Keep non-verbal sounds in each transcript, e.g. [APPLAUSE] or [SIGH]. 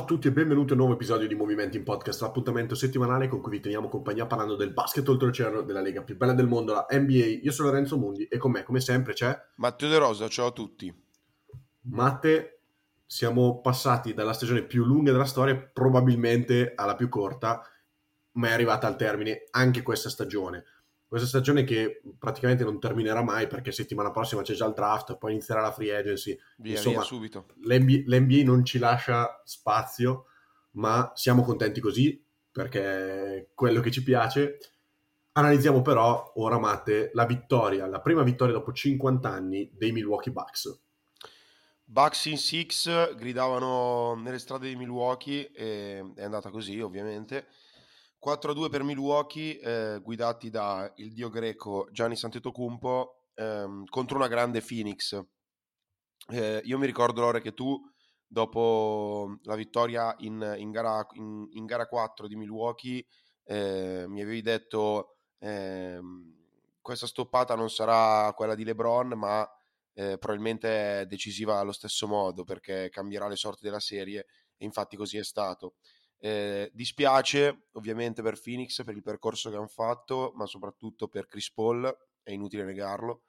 a tutti e benvenuti a un nuovo episodio di Movimenti in Podcast, l'appuntamento settimanale con cui vi teniamo compagnia parlando del basket oltreoceano della lega più bella del mondo, la NBA. Io sono Lorenzo Mundi e con me, come sempre, c'è Matteo De Rosa. Ciao a tutti. Matte. Siamo passati dalla stagione più lunga della storia, probabilmente alla più corta, ma è arrivata al termine anche questa stagione. Questa stagione che praticamente non terminerà mai perché settimana prossima c'è già il draft, poi inizierà la free agency. Via, Insomma, via, subito. L'NBA, L'NBA non ci lascia spazio, ma siamo contenti così perché è quello che ci piace. Analizziamo però, ora Matte, la vittoria, la prima vittoria dopo 50 anni dei Milwaukee Bucks. Bucks in six gridavano nelle strade di Milwaukee e è andata così ovviamente 4-2 per Milwaukee, eh, guidati da il dio greco Gianni Santetocumpo ehm, contro una grande Phoenix. Eh, io mi ricordo, Lore, che tu dopo la vittoria in, in, gara, in, in gara, 4 di Milwaukee eh, mi avevi detto ehm, questa stoppata non sarà quella di LeBron, ma eh, probabilmente è decisiva allo stesso modo perché cambierà le sorti della serie e infatti così è stato. Eh, dispiace ovviamente per Phoenix per il percorso che hanno fatto, ma soprattutto per Chris Paul, è inutile negarlo.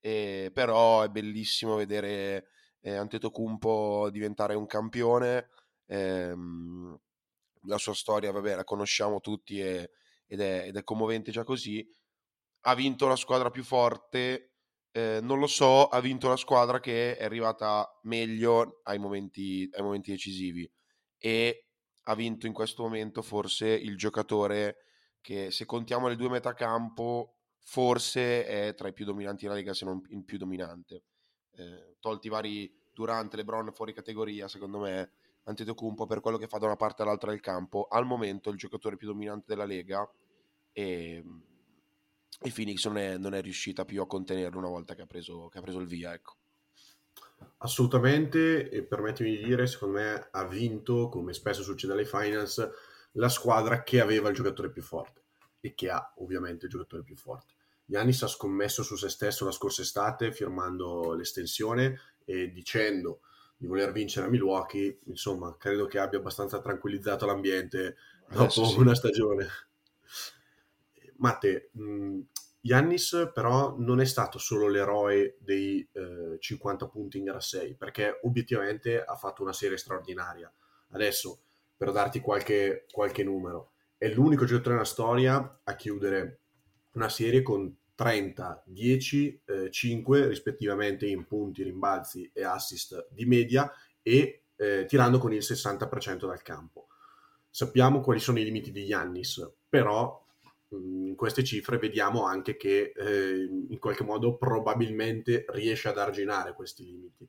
Eh, però è bellissimo vedere eh, Antetokounmpo diventare un campione. Ehm, la sua storia, vabbè, la conosciamo tutti e, ed, è, ed, è, commovente già così. Ha vinto la squadra più forte, eh, non lo so, ha vinto la squadra che è arrivata meglio ai momenti, ai momenti decisivi. E ha vinto in questo momento forse il giocatore che se contiamo le due metacampo forse è tra i più dominanti della Lega se non il più dominante. Eh, tolti vari Durante, Lebron fuori categoria secondo me Antetokounmpo per quello che fa da una parte all'altra del campo al momento il giocatore più dominante della Lega e, e Phoenix non è, non è riuscita più a contenerlo una volta che ha preso, che ha preso il via ecco Assolutamente, e permettimi di dire, secondo me ha vinto, come spesso succede alle finals, la squadra che aveva il giocatore più forte e che ha ovviamente il giocatore più forte. Giannis ha scommesso su se stesso la scorsa estate firmando l'estensione e dicendo di voler vincere a Milwaukee, insomma, credo che abbia abbastanza tranquillizzato l'ambiente dopo sì. una stagione. Matte, mh, Yannis però non è stato solo l'eroe dei eh, 50 punti in gara 6 perché obiettivamente ha fatto una serie straordinaria. Adesso, per darti qualche, qualche numero, è l'unico giocatore nella storia a chiudere una serie con 30, 10, eh, 5 rispettivamente in punti, rimbalzi e assist di media e eh, tirando con il 60% dal campo. Sappiamo quali sono i limiti di Yannis, però in queste cifre vediamo anche che eh, in qualche modo probabilmente riesce ad arginare questi limiti.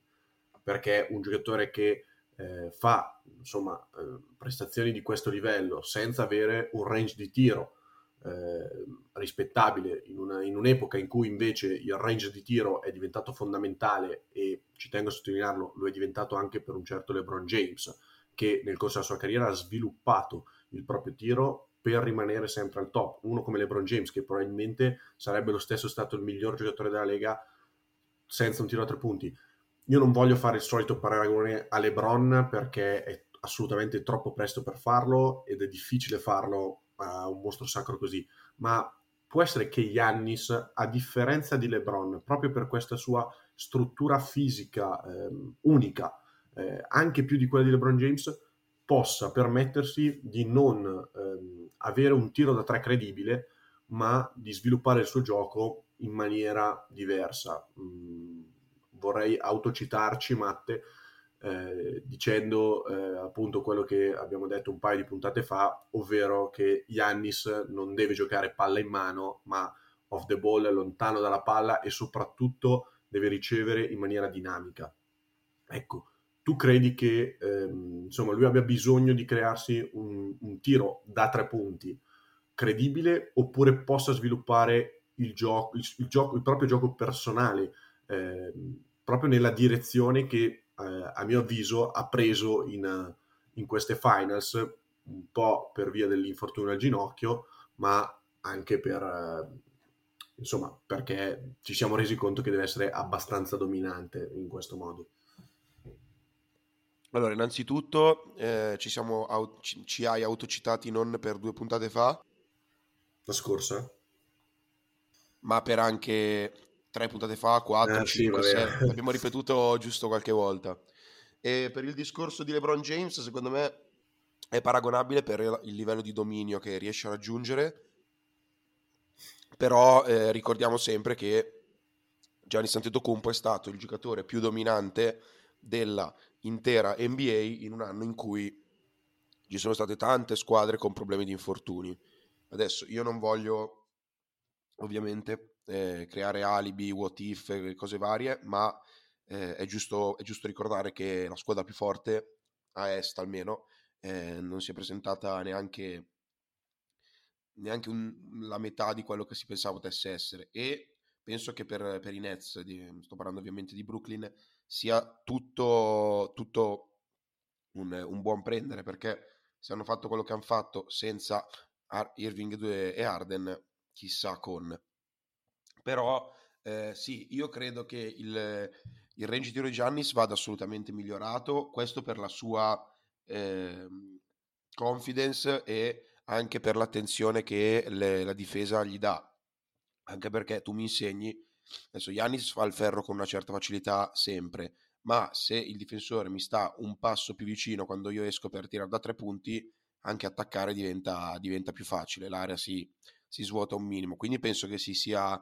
Perché un giocatore che eh, fa insomma eh, prestazioni di questo livello senza avere un range di tiro eh, rispettabile in, una, in, un'epoca in cui invece il range di tiro è diventato fondamentale e ci tengo a sottolinearlo lo è diventato anche per un certo LeBron James che nel corso della sua carriera ha sviluppato il proprio tiro per rimanere sempre al top. Uno come LeBron James, che probabilmente sarebbe lo stesso stato il miglior giocatore della Lega senza un tiro a tre punti. Io non voglio fare il solito paragone a LeBron perché è assolutamente troppo presto per farlo ed è difficile farlo a un mostro sacro così, ma può essere che Yannis, a differenza di LeBron, proprio per questa sua struttura fisica eh, unica, eh, anche più di quella di LeBron James, possa permettersi di non ehm, avere un tiro da tre credibile, ma di sviluppare il suo gioco in maniera diversa. Mm, vorrei autocitarci, Matte, eh, dicendo eh, appunto quello che abbiamo detto un paio di puntate fa, ovvero che Yannis non deve giocare palla in mano, ma off the ball, lontano dalla palla e soprattutto deve ricevere in maniera dinamica. Ecco, tu credi che ehm, insomma, lui abbia bisogno di crearsi un, un, tiro da tre punti credibile oppure possa sviluppare il, gioco, il, il, gioco, il proprio gioco personale eh, proprio nella direzione che eh, a mio avviso ha preso in, in queste finals un po' per via dell'infortunio al ginocchio ma anche per eh, insomma perché ci siamo resi conto che deve essere abbastanza dominante in questo modo Allora, innanzitutto eh, ci, siamo, ci, ci hai autocitati non per due puntate fa. La scorsa? Ma per anche tre puntate fa, quattro, eh, cinque, sì, sei. Abbiamo ripetuto giusto qualche volta. E per il discorso di LeBron James, secondo me è paragonabile per il livello di dominio che riesce a raggiungere. Però eh, ricordiamo sempre che Gianni Antetokounmpo è stato il giocatore più dominante della intera NBA in un anno in cui ci sono state tante squadre con problemi di infortuni. Adesso io non voglio ovviamente eh, creare alibi, what if, e cose varie, ma eh, è, giusto, è, giusto, ricordare che la squadra più forte, a est almeno, eh, non si è presentata neanche, neanche un, la metà di quello che si pensava potesse essere e penso che per, per i Nets, di, sto parlando ovviamente di Brooklyn, sia tutto, tutto un, un, buon prendere perché se hanno fatto quello che hanno fatto senza Irving e Arden, chissà con. Però eh, sì, io credo che il, il range di Giannis vada assolutamente migliorato, questo per la sua eh, confidence e anche per l'attenzione che le, la difesa gli dà. Anche perché tu mi insegni Adesso Yanis fa il ferro con una certa facilità sempre, ma se il difensore mi sta un passo più vicino quando io esco per tirare da tre punti, anche attaccare diventa, diventa più facile, l'area si, si, svuota un minimo. Quindi penso che si sia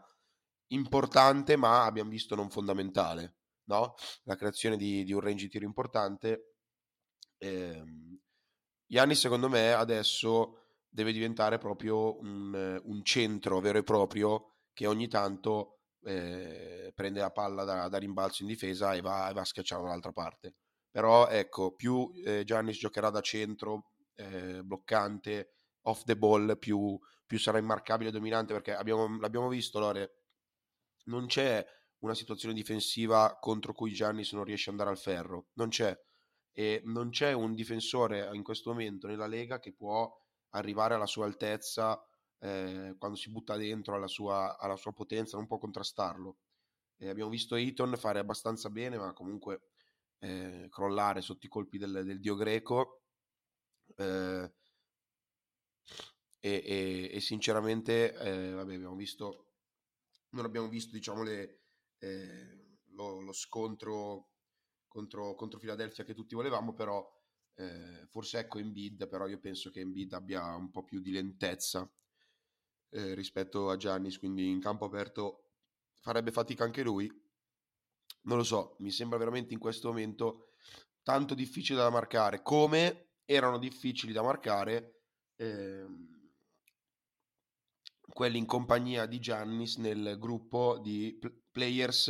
importante, ma abbiamo visto non fondamentale, no? La creazione di, di un range di tiro importante. Eh, Giannis, secondo me, adesso deve diventare proprio un, un centro vero e proprio che ogni tanto eh, prende la palla da, da, rimbalzo in difesa e va, va a schiacciare dall'altra parte. Però ecco, più eh, Giannis giocherà da centro, eh, bloccante, off the ball, più, più sarà immarcabile e dominante perché abbiamo, l'abbiamo visto, Lore, non c'è una situazione difensiva contro cui Giannis non riesce ad andare al ferro, non c'è. E non c'è un difensore in questo momento nella Lega che può arrivare alla sua altezza eh, quando si butta dentro alla sua, alla sua potenza, non può contrastarlo. Eh, abbiamo visto Eton fare abbastanza bene, ma comunque eh, crollare sotto i colpi del, del dio greco. Eh, e, e, e, sinceramente, eh, vabbè, abbiamo visto, non abbiamo visto, diciamo, le, eh, lo, lo, scontro contro, contro Philadelphia che tutti volevamo, però eh, forse ecco Embiid, però io penso che Embiid abbia un po' più di lentezza eh, rispetto a Giannis, quindi in campo aperto farebbe fatica anche lui. Non lo so, mi sembra veramente in questo momento tanto difficile da marcare, come erano difficili da marcare eh, quelli in compagnia di Giannis nel gruppo di players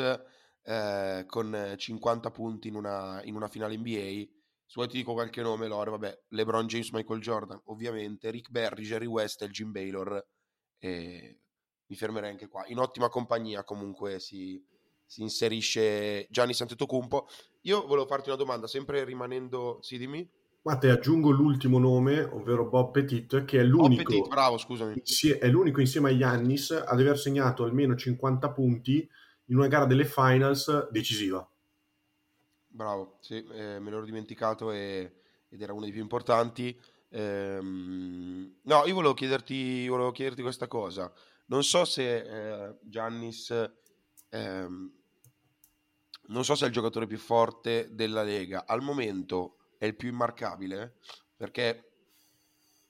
eh, con 50 punti in una, in una finale NBA. Se vuoi ti dico qualche nome, Lore, vabbè, LeBron James, Michael Jordan, ovviamente, Rick Barry, Jerry West e Jim Baylor e mi fermerei anche qua. In ottima compagnia comunque si, si inserisce Gianni Santetocumpo. Io volevo farti una domanda, sempre rimanendo... Sì, dimmi. Ma te aggiungo l'ultimo nome, ovvero Bob Petit, che è l'unico, Petit, bravo, è l'unico insieme a Yannis ad aver segnato almeno 50 punti in una gara delle finals decisiva. Bravo, sì, eh, me l'ero dimenticato e, ed era uno dei più importanti. Ehm, no, io volevo chiederti, volevo chiederti questa cosa. Non so se eh, Giannis, ehm, non so se è il giocatore più forte della Lega. Al momento è il più immarcabile, perché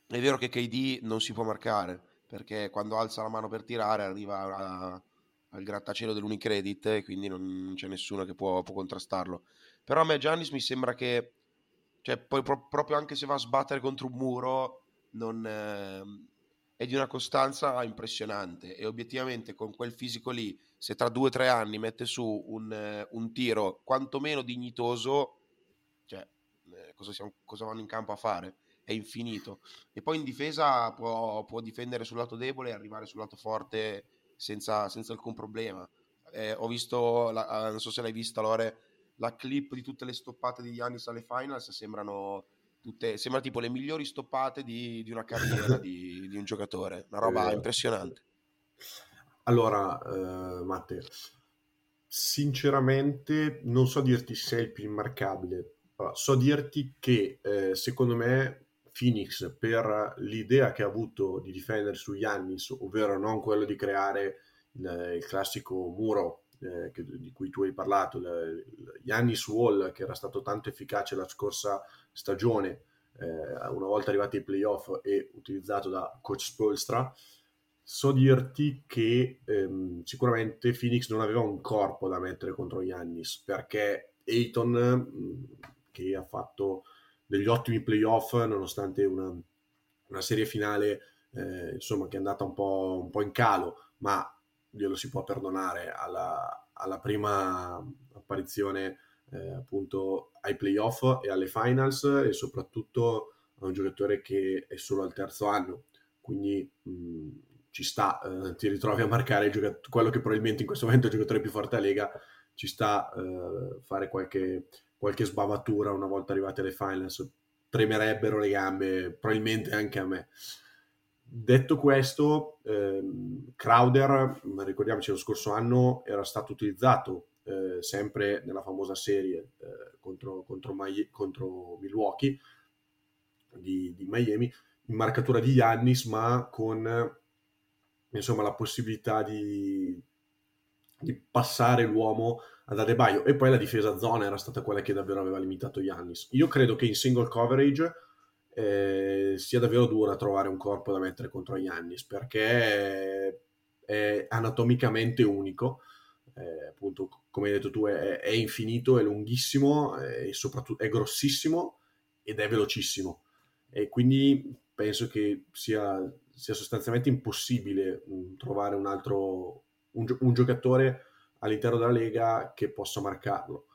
è vero che KD non si può marcare, perché quando alza la mano per tirare arriva a, al grattacielo dell'Unicredit e quindi non c'è nessuno che può, può contrastarlo. Però a me Giannis mi sembra che cioè, poi pro- proprio anche se va a sbattere contro un muro, non, eh, è di una costanza impressionante. E obiettivamente con quel fisico lì, se tra due o tre anni mette su un, eh, un tiro quantomeno dignitoso, cioè, eh, cosa, siamo, cosa, vanno in campo a fare? È infinito. E poi in difesa può, può difendere sul lato debole e arrivare sul lato forte senza, senza alcun problema. Eh, ho visto, la, non so se l'hai vista, Lore la clip di tutte le stoppate di Giannis alle finals sembrano tutte, sembra tipo le migliori stoppate di, di una carriera di, [LAUGHS] di, un giocatore, una roba eh, impressionante. Allora, uh, Matte, sinceramente non so dirti se è il più immarcabile, Allora, so dirti che eh, secondo me Phoenix per l'idea che ha avuto di difendere su Yannis, ovvero non quello di creare il, il classico muro eh, che, di cui tu hai parlato, Yannis Wall che era stato tanto efficace la scorsa stagione, eh, una volta arrivati ai playoff e utilizzato da coach Spolstra, so dirti che ehm, sicuramente Phoenix non aveva un corpo da mettere contro Yannis perché Ayton che ha fatto degli ottimi playoff nonostante una, una serie finale eh, insomma che è andata un po', un po', in calo ma glielo si può perdonare alla, alla prima apparizione eh, appunto ai playoff e alle finals e soprattutto a un giocatore che è solo al terzo anno quindi mh, ci sta, eh, ti ritrovi a marcare giocat- quello che probabilmente in questo momento è il giocatore più forte della Lega, ci sta eh, fare qualche, qualche sbavatura una volta arrivati alle finals, tremerebbero le gambe, probabilmente anche a me. Detto questo, ehm, Crowder, ricordiamoci lo scorso anno, era stato utilizzato eh, sempre nella famosa serie eh, contro, contro, Mai- contro Milwaukee di, di, Miami in marcatura di Yannis, ma con insomma, la possibilità di, di passare l'uomo ad Adebaio e poi la difesa zona era stata quella che davvero aveva limitato Yannis. Io credo che in single coverage eh, sia davvero dura trovare un corpo da mettere contro Yannis perché è anatomicamente unico. Eh, appunto, come hai detto tu, è, è infinito, è lunghissimo e soprattutto è grossissimo ed è velocissimo. E quindi penso che sia sia sostanzialmente impossibile mh, mm, trovare un altro un, un, giocatore all'interno della Lega che possa marcarlo.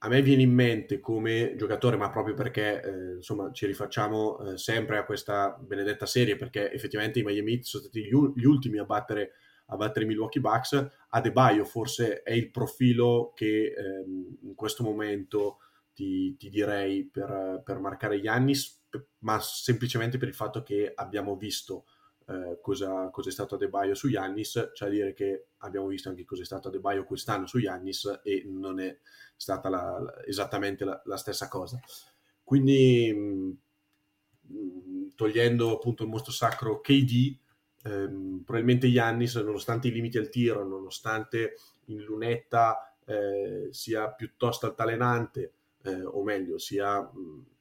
A me viene in mente come giocatore, ma proprio perché eh, insomma ci rifacciamo eh, sempre a questa benedetta serie, perché effettivamente i Miami Heat sono stati gli, gli ultimi a battere, a battere i Milwaukee Bucks. Adebayo forse è il profilo che ehm, in questo momento ti, ti direi per, per marcare Giannis ma semplicemente per il fatto che abbiamo visto eh, cosa, cosa, è stato Adebayo su Yannis, cioè a dire che abbiamo visto anche cosa è stato Adebayo quest'anno su Yannis e non è stata la, la, esattamente la, la, stessa cosa. Quindi mm, togliendo appunto il mostro sacro KD, ehm, probabilmente Yannis, nonostante i limiti al tiro, nonostante in lunetta eh, sia piuttosto altalenante, eh, o meglio, sia... Mh,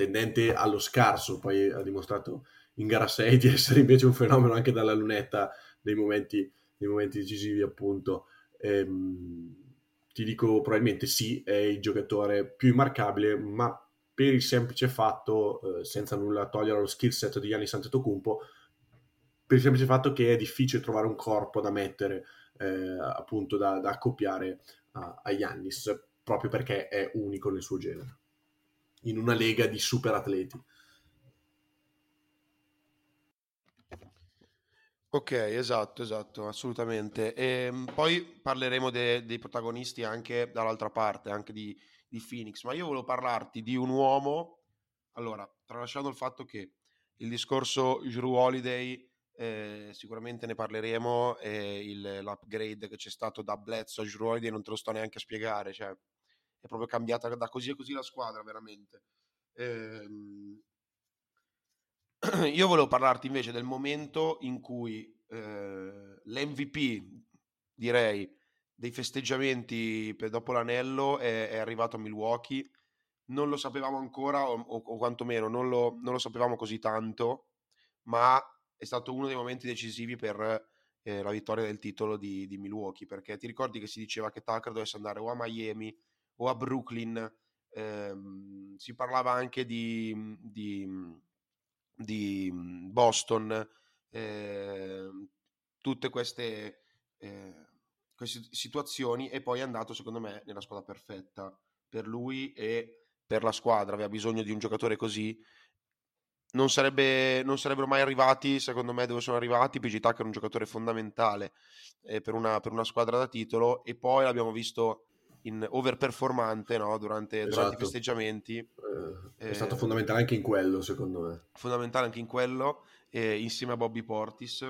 tendente allo scarso, poi ha dimostrato in gara 6 di essere invece un fenomeno anche dalla lunetta nei momenti, nei momenti decisivi appunto. Ehm, ti dico probabilmente sì, è il giocatore più immarcabile, ma per il semplice fatto, eh, senza nulla togliere allo skill set di Gianni Santetocumpo, per il semplice fatto che è difficile trovare un corpo da mettere, eh, appunto da, da accoppiare a, a Giannis, proprio perché è unico nel suo genere in una lega di super atleti. Ok, esatto, esatto, assolutamente. E ehm, poi parleremo de- dei protagonisti anche dall'altra parte, anche di, di, Phoenix, ma io volevo parlarti di un uomo, allora, tralasciando il fatto che il discorso Drew Holiday, eh, sicuramente ne parleremo, e il, l'upgrade che c'è stato da Bledsoe a Drew Holiday non te lo sto neanche a spiegare, cioè è proprio cambiata da così e così la squadra, veramente. Ehm... [CLEARS THROAT] Io volevo parlarti invece del momento in cui eh, l'MVP, direi, dei festeggiamenti per dopo l'anello è, è, arrivato a Milwaukee. Non lo sapevamo ancora, o, o, quantomeno non lo, non lo, sapevamo così tanto, ma è stato uno dei momenti decisivi per eh, la vittoria del titolo di, di Milwaukee. Perché ti ricordi che si diceva che Tucker dovesse andare o a Miami o a Brooklyn. Ehm, si parlava anche di, di, di Boston, eh, tutte queste, eh, queste situazioni e poi è andato secondo me nella squadra perfetta per lui e per la squadra, aveva bisogno di un giocatore così. Non, sarebbe, non sarebbero mai arrivati, secondo me, dove sono arrivati. PG Tucker è un giocatore fondamentale eh, per, una, per una squadra da titolo. E poi l'abbiamo visto in overperformante no? durante, esatto. durante, i festeggiamenti. Eh, è eh, stato fondamentale anche in quello, secondo me. Fondamentale anche in quello, eh, insieme a Bobby Portis,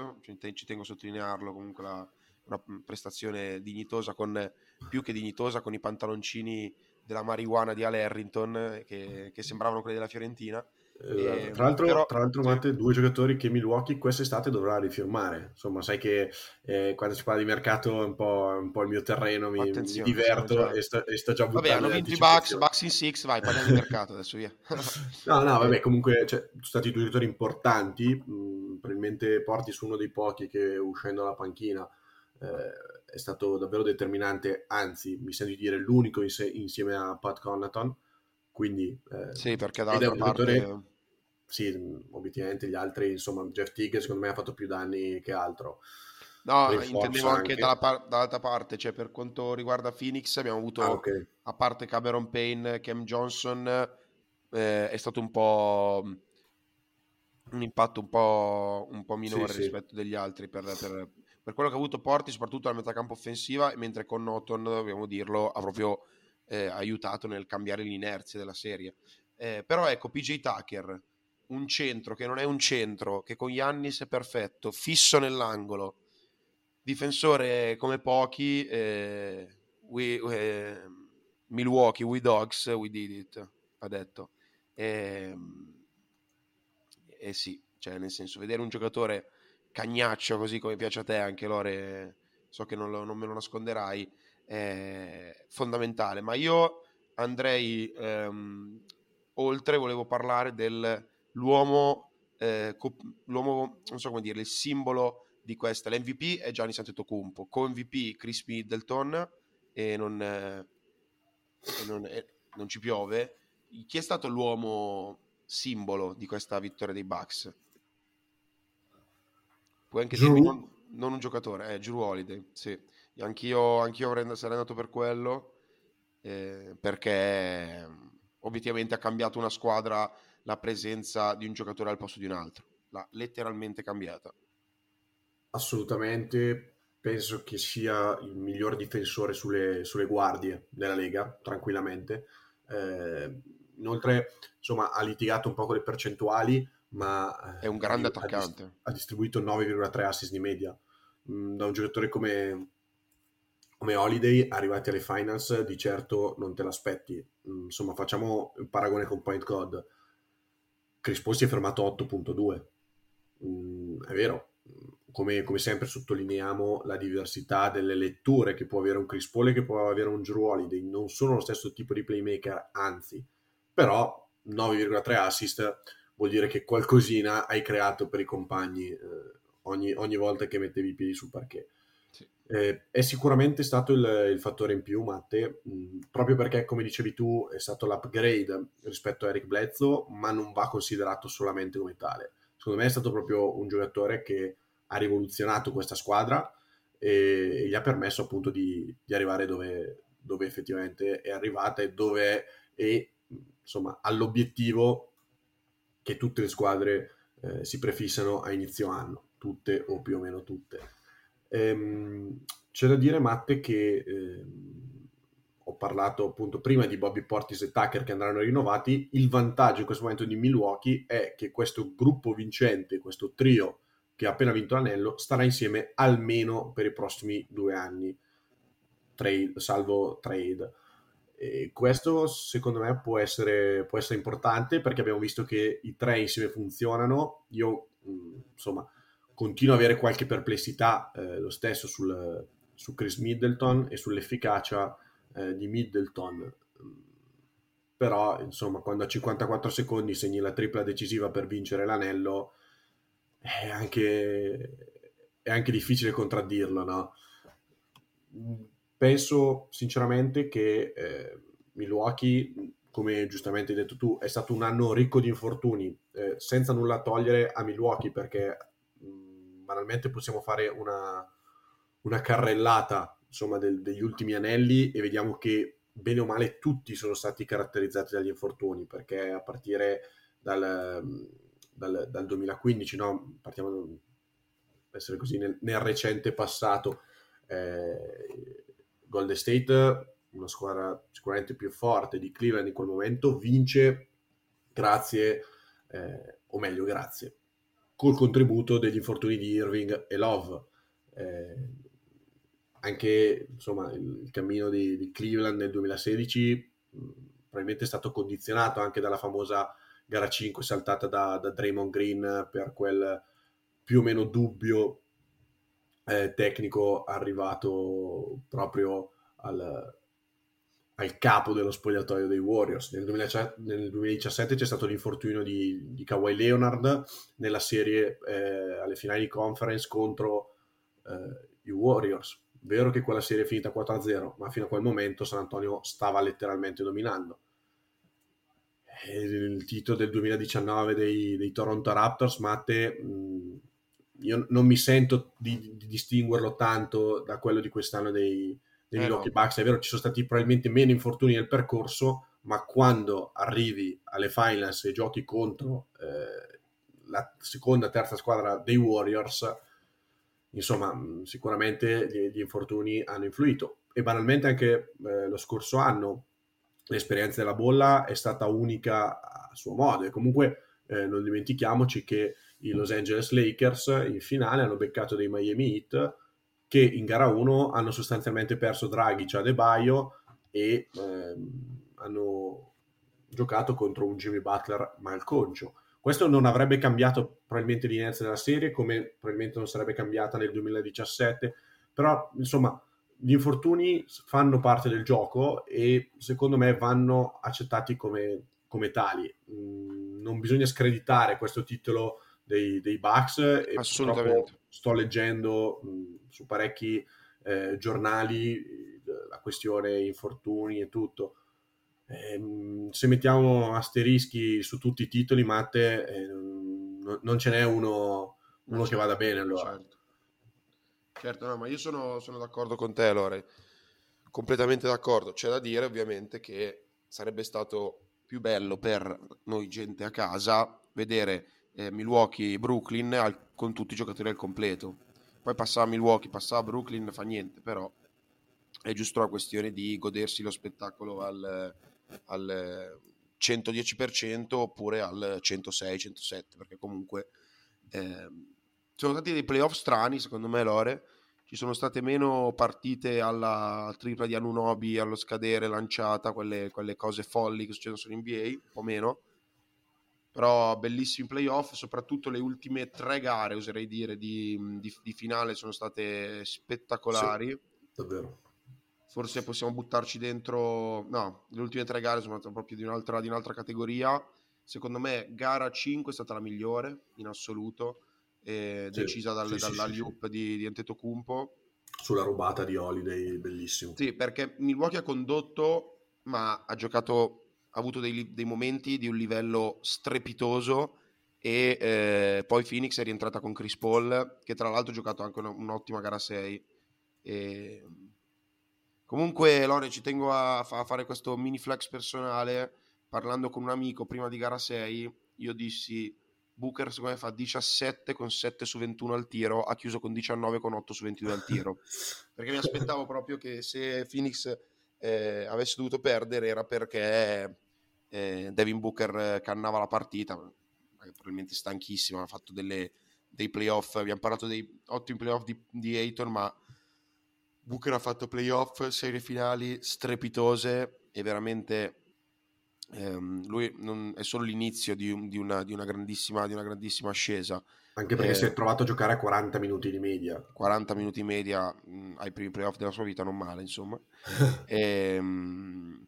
ci tengo a sottolinearlo, comunque la, una prestazione dignitosa, con, più che dignitosa, con i pantaloncini della marijuana di Al Harrington, che, che sembravano quelli della Fiorentina. Esatto. E, tra l'altro, però, tra l'altro. Matte, due giocatori che Milwaukee quest'estate dovrà rifirmare. Insomma, sai che eh, quando si parla di mercato è un po', un po il mio terreno, mi, mi diverto già... e, sto, e, sto, già buttando Vabbè, hanno vinto i Bucks, Bucks in six, vai, parliamo di mercato adesso, via. [LAUGHS] no, no, vabbè, comunque cioè, sono stati due giocatori importanti, mh, probabilmente Porti su uno dei pochi che uscendo dalla panchina eh, è stato davvero determinante, anzi mi sento di dire l'unico in se, insieme a Pat Connaughton, quindi... Eh, sì, perché dall'altra parte... Giocatore, sì, obiettivamente gli altri, insomma, Jeff Tigg secondo me ha fatto più danni che altro. No, intendevo anche, anche. Dalla par- dall'altra parte, cioè per quanto riguarda Phoenix abbiamo avuto, ah, okay. a parte Cameron Payne, Cam Johnson, eh, è stato un po' un impatto un po', un po minore sì, rispetto sì. degli altri per, per, per quello che ha avuto Porti, soprattutto alla metà campo offensiva, mentre con Norton, dobbiamo dirlo, ha proprio eh, aiutato nel cambiare l'inerzia della serie. Eh, però ecco, PJ Tucker, un centro che non è un centro, che con Yannis è perfetto, fisso nell'angolo, difensore come pochi, eh, we, eh, Milwaukee, we dogs, we did it, ha detto. E, eh sì, cioè nel senso, vedere un giocatore cagnaccio così come piace a te anche Lore so che non, lo, non me lo nasconderai è fondamentale ma io andrei ehm, oltre volevo parlare dell'uomo eh, l'uomo non so come dire il simbolo di questa l'MVP è Gianni Santetocumpo co-MVP Chris Middleton e non, eh, e non, eh, non ci piove chi è stato l'uomo simbolo di questa vittoria dei Bucks? Puoi anche Drew? dirmi non, non, un giocatore, eh, Drew Holiday, sì. Anch'io, anch'io sarei andato per quello, eh, perché obiettivamente ha cambiato una squadra la presenza di un giocatore al posto di un altro. L'ha letteralmente cambiata. Assolutamente, penso che sia il miglior difensore sulle, sulle guardie della Lega, tranquillamente. Eh, inoltre, insomma, ha litigato un po' con le percentuali, ma è un grande attaccante. Ha, distribuito 9,3 assist di media. Mm, da un giocatore come, come Holiday, arrivati alle finals, di certo non te l'aspetti. Mm, insomma, facciamo un paragone con Point God. Chris Paul si è fermato a 8.2. Mm, è vero, come, come, sempre sottolineiamo la diversità delle letture che può avere un Chris Paul e che può avere un Drew Holiday. Non sono lo stesso tipo di playmaker, anzi, però 9,3 assist vuol dire che qualcosina hai creato per i compagni eh, ogni, ogni, volta che mettevi i piedi sul parquet. Eh, è sicuramente stato il, il, fattore in più, Matte, mh, mm, proprio perché, come dicevi tu, è stato l'upgrade rispetto a Eric Bledsoe, ma non va considerato solamente come tale. Secondo me è stato proprio un giocatore che ha rivoluzionato questa squadra e, e gli ha permesso appunto di, di arrivare dove, dove, effettivamente è arrivata e dove è insomma all'obiettivo che tutte le squadre eh, si prefissano a inizio anno, tutte o più o meno tutte. Ehm, c'è da dire, Matte, che ehm, ho parlato appunto prima di Bobby Portis e Tucker che andranno rinnovati. Il vantaggio in questo momento di Milwaukee è che questo gruppo vincente, questo trio che ha appena vinto l'anello, starà insieme almeno per i prossimi due anni, trade, salvo trade. E questo secondo me può essere, può essere, importante perché abbiamo visto che i tre insieme funzionano. Io insomma continuo ad avere qualche perplessità eh, lo stesso sul, su Chris Middleton e sull'efficacia eh, di Middleton. Però insomma quando a 54 secondi segni la tripla decisiva per vincere l'anello è anche, è anche difficile contraddirlo, no? penso sinceramente che eh, Milwaukee, come giustamente hai detto tu, è stato un anno ricco di infortuni, eh, senza nulla togliere a Milwaukee, perché banalmente possiamo fare una, una carrellata insomma, del, degli ultimi anelli e vediamo che bene o male tutti sono stati caratterizzati dagli infortuni, perché a partire dal, dal, dal 2015, no? partiamo essere così nel, nel recente passato, eh, Golden State, una squadra sicuramente più forte di Cleveland in quel momento, vince grazie, eh, o meglio grazie, col contributo degli infortuni di Irving e Love. Eh, anche insomma, il, cammino di, di, Cleveland nel 2016 probabilmente è stato condizionato anche dalla famosa gara 5 saltata da, da Draymond Green per quel più o meno dubbio eh, tecnico arrivato proprio al, al, capo dello spogliatoio dei Warriors. Nel, 2000, nel 2017 c'è stato l'infortunio di, di Kawhi Leonard nella serie eh, alle finali di conference contro eh, i Warriors. Vero che quella serie è finita 4-0, ma fino a quel momento San Antonio stava letteralmente dominando. Il titolo del 2019 dei, dei Toronto Raptors, Matte, mh, io non mi sento di, di, distinguerlo tanto da quello di quest'anno dei, dei eh Milwaukee no. Bucks. È vero, ci sono stati probabilmente meno infortuni nel percorso, ma quando arrivi alle finals e giochi contro eh, la seconda, terza squadra dei Warriors, insomma, sicuramente gli, gli infortuni hanno influito. E banalmente anche eh, lo scorso anno l'esperienza della bolla è stata unica a suo modo e comunque eh, non dimentichiamoci che i Los Angeles Lakers in finale hanno beccato dei Miami Heat che in gara 1 hanno sostanzialmente perso Dragic a De Baio e ehm, hanno giocato contro un Jimmy Butler malconcio. Questo non avrebbe cambiato probabilmente l'inizio della serie, come probabilmente non sarebbe cambiata nel 2017, però insomma gli infortuni fanno parte del gioco e secondo me vanno accettati come, come tali. Mm, non bisogna screditare questo titolo dei, dei Bucks e Assolutamente. sto leggendo mh, su parecchi eh, giornali la questione infortuni e tutto. Eh, se mettiamo asterischi su tutti i titoli, Matte, eh, non, non ce n'è uno, uno che vada bene allora. Certo, certo no, ma io sono, sono d'accordo con te, Lore. Completamente d'accordo. C'è da dire ovviamente che sarebbe stato più bello per noi gente a casa vedere eh, Milwaukee-Brooklyn al, con tutti i giocatori al completo. Poi passava Milwaukee, passava Brooklyn, fa niente, però è giusto la questione di godersi lo spettacolo al, al 110% oppure al 106-107, perché comunque eh, sono stati dei playoff strani, secondo me, Lore. Ci sono state meno partite alla tripla di Anunobi allo scadere lanciata, quelle, quelle cose folli che succedono su NBA, un po' meno però bellissimi playoff, soprattutto le ultime tre gare, oserei dire, di, di, di finale sono state spettacolari. Sì, davvero. Forse possiamo buttarci dentro, no, le ultime tre gare sono state proprio di un'altra, di un'altra categoria. Secondo me gara 5 è stata la migliore in assoluto, eh, sì, decisa dal, sì, dall'Aliup sì, di, di Antetokounmpo. Sulla rubata di Holiday, bellissimo. Sì, perché Milwaukee ha condotto, ma ha giocato avuto dei, dei momenti di un livello strepitoso e eh, poi Phoenix è rientrata con Chris Paul che tra l'altro ha giocato anche un'ottima gara 6 e... comunque Lore ci tengo a, a, fare questo mini flex personale parlando con un amico prima di gara 6 io dissi Booker secondo me fa 17 con 7 su 21 al tiro ha chiuso con 19 con 8 su 22 al tiro [LAUGHS] perché mi aspettavo proprio che se Phoenix eh, avesse dovuto perdere era perché eh, Devin Booker cannava la partita, probabilmente stanchissimo, ha fatto delle, dei playoff, abbiamo parlato dei ottimi playoff di, di Ayton, ma Booker ha fatto playoff, serie finali strepitose e veramente ehm, lui non, è solo l'inizio di, di, una, di, una, di una grandissima ascesa. Anche perché eh, si è trovato a giocare a 40 minuti di media. 40 minuti di media mh, ai primi playoff della sua vita, non male, insomma. e, [LAUGHS] ehm,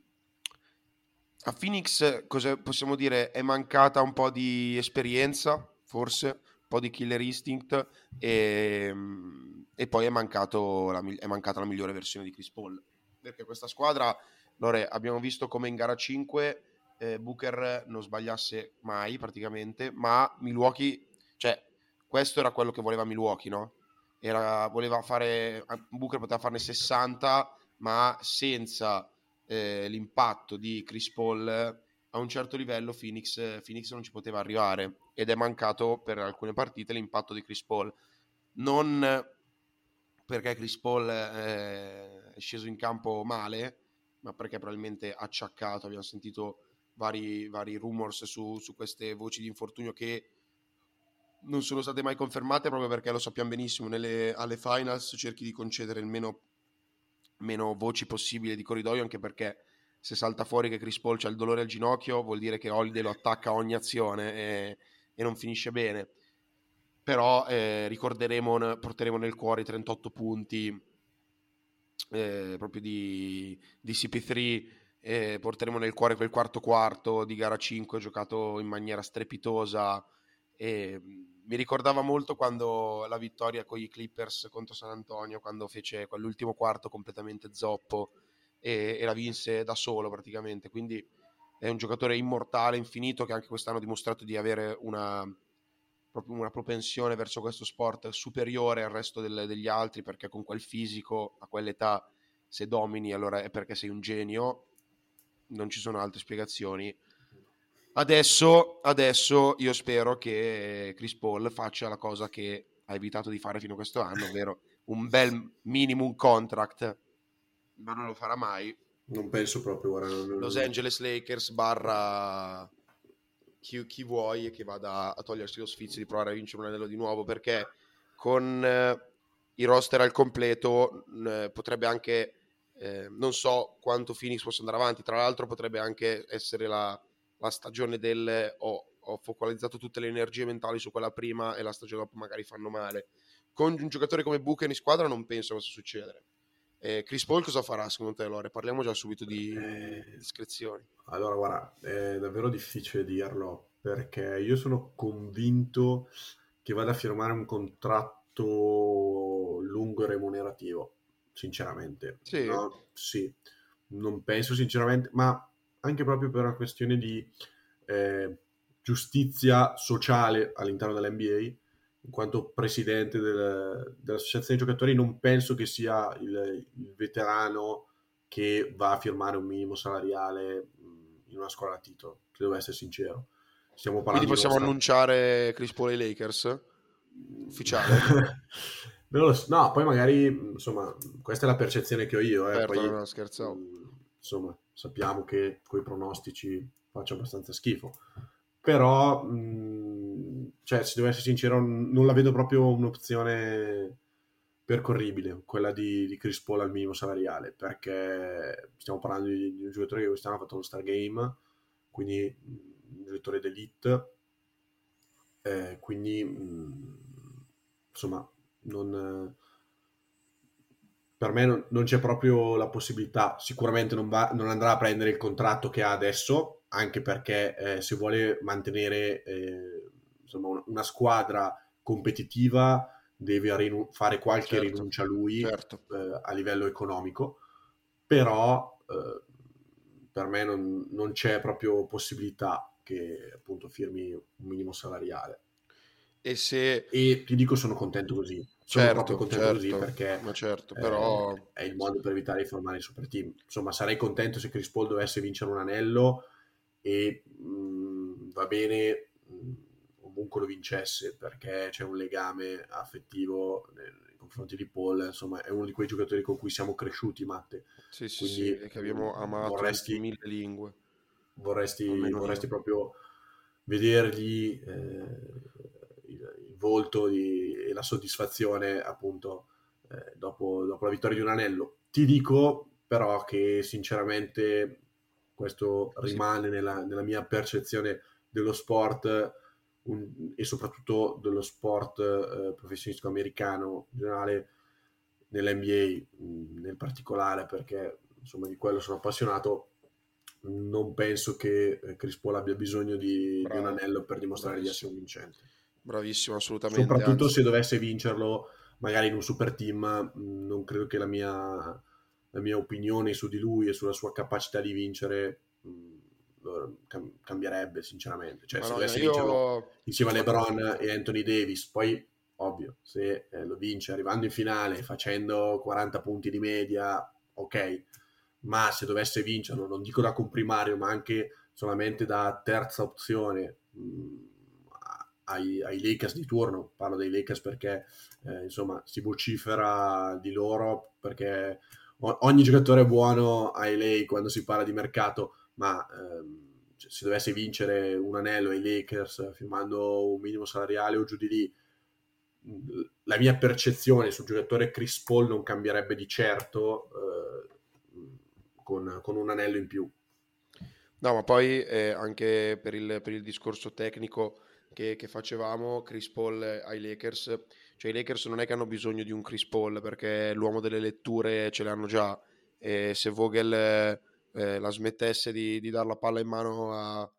a Phoenix, cosa possiamo dire? È mancata un po' di esperienza, forse, un po' di killer instinct e, ehm, e poi è, la, è, mancata la migliore versione di Chris Paul. Perché questa squadra, Lore, abbiamo visto come in gara 5 eh, Booker non sbagliasse mai praticamente, ma Milwaukee, cioè questo era quello che voleva Milwaukee, no? Era, voleva fare, Booker poteva farne 60, ma senza eh, l'impatto di Chris Paul a un certo livello Phoenix, Phoenix, non ci poteva arrivare ed è mancato per alcune partite l'impatto di Chris Paul. Non perché Chris Paul eh, è sceso in campo male, ma perché probabilmente acciaccato. Abbiamo sentito vari, vari rumors su, su queste voci di infortunio che non sono state mai confermate proprio perché lo sappiamo benissimo, nelle, alle finals cerchi di concedere il meno, meno voci possibile di corridoio anche perché se salta fuori che Chris Paul ha il dolore al ginocchio vuol dire che Holiday lo attacca a ogni azione e, e non finisce bene. Però eh, ricorderemo porteremo nel cuore i 38 punti eh, proprio di, di CP3 eh, porteremo nel cuore quel quarto quarto di gara 5 giocato in maniera strepitosa e mi ricordava molto quando la vittoria con i Clippers contro San Antonio quando fece quell'ultimo quarto completamente zoppo e, e la vinse da solo praticamente. Quindi è un giocatore immortale, infinito, che anche quest'anno ha dimostrato di avere una, una propensione verso questo sport superiore al resto del, degli altri, perché con quel fisico, a quell'età, se domini, allora è perché sei un genio. Non ci sono altre spiegazioni. Adesso, adesso io spero che Chris Paul faccia la cosa che ha evitato di fare fino a questo anno, ovvero un bel minimum contract ma non lo farà mai. Non penso proprio. Guarda, non, Los non... Angeles Lakers barra chi, chi, vuoi e che vada a togliersi lo sfizio di provare a vincere un anello di nuovo perché con eh, i roster al completo eh, potrebbe anche eh, non so quanto Phoenix possa andare avanti tra l'altro potrebbe anche essere la, la stagione del oh, ho focalizzato tutte le energie mentali su quella prima e la stagione dopo magari fanno male con un giocatore come Booker in squadra non penso possa succedere eh, Chris Paul cosa farà secondo te, Lore? Parliamo già subito di eh, discrezioni. Allora, guarda, è davvero difficile dirlo perché io sono convinto che vada a firmare un contratto lungo e remunerativo, sinceramente. Sì. No? sì. Non penso sinceramente, ma anche proprio per una questione di eh, giustizia sociale all'interno dell'NBA in quanto presidente del, dell'associazione giocatori, non penso che sia il, il, veterano che va a firmare un minimo salariale in una squadra a titolo, se devo essere sincero. Stiamo parlando Quindi possiamo annunciare Chris Paul ai Lakers? Ufficiale? [LAUGHS] no, poi magari, insomma, questa è la percezione che ho io. Eh. Certo, poi, no, scherzavo. Insomma, sappiamo che con i pronostici faccio abbastanza schifo. Però... Mh, cioè, se devo essere sincero, non la vedo proprio un'opzione percorribile, quella di, di Chris Paul al minimo salariale, perché stiamo parlando di, di un giocatore che quest'anno ha fatto lo Star Game, quindi un giocatore d'elite, eh, quindi mh, insomma, non, per me non, non, c'è proprio la possibilità, sicuramente non, va, non, andrà a prendere il contratto che ha adesso, anche perché eh, se vuole mantenere... Eh, insomma, una squadra competitiva deve rinu- fare qualche certo, rinuncia a lui certo. eh, a livello economico, però eh, per me non, non, c'è proprio possibilità che appunto firmi un minimo salariale. E, se... e ti dico sono contento così. Certo, contento certo, così perché ma certo, però... eh, è il modo per evitare di formare i super team. Insomma, sarei contento se Chris Paul dovesse vincere un anello e mh, mm, va bene mh, comunque lo vincesse perché c'è un legame affettivo nei confronti di Paul, insomma è uno di quei giocatori con cui siamo cresciuti, Matte. Sì, sì, Quindi, sì, che abbiamo amato vorresti, in mille lingue. Vorresti, vorresti proprio vedergli eh, il, il, volto di, e la soddisfazione appunto eh, dopo, dopo la vittoria di un anello. Ti dico però che sinceramente questo rimane nella, nella mia percezione dello sport un, e soprattutto dello sport eh, professionistico americano in generale, nell'NBA mh, nel particolare, perché insomma di quello sono appassionato. Non penso che eh, Chris Paul abbia bisogno di, di un anello per dimostrare Bravissimo. di essere un vincente. Bravissimo, assolutamente. Soprattutto anzi. se dovesse vincerlo magari in un super team, non credo che la mia, la mia opinione su di lui e sulla sua capacità di vincere cam- cambierebbe sinceramente. Cioè, Ma se no, dovesse io... vincerlo insieme a LeBron e Anthony Davis, poi ovvio, se eh, lo vince arrivando in finale facendo 40 punti di media, ok. Ma se dovesse vincerlo, non dico da comprimario, ma anche solamente da terza opzione mh, ai, ai, Lakers di turno, parlo dei Lakers perché eh, insomma si vocifera di loro perché ogni giocatore è buono ai LA quando si parla di mercato ma ehm, se dovesse vincere un anello ai Lakers firmando un minimo salariale o giù di lì, la mia percezione sul giocatore Chris Paul non cambierebbe di certo eh, con, con un anello in più. No, ma poi eh, anche per il, per il, discorso tecnico che, che, facevamo, Chris Paul ai Lakers, cioè i Lakers non è che hanno bisogno di un Chris Paul perché l'uomo delle letture ce le hanno già. E se Vogel eh, la smettesse di, di dare la palla in mano a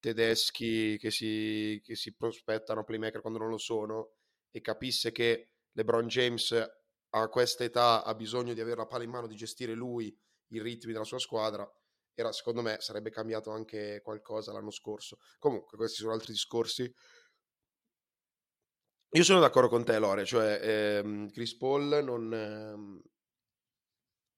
tedeschi che si, che si prospettano playmaker quando non lo sono e capisse che LeBron James a questa età ha bisogno di avere la palla in mano, di gestire lui i ritmi della sua squadra, era, secondo me sarebbe cambiato anche qualcosa l'anno scorso. Comunque, questi sono altri discorsi. Io sono d'accordo con te, Lore, cioè ehm, Chris Paul non, ehm,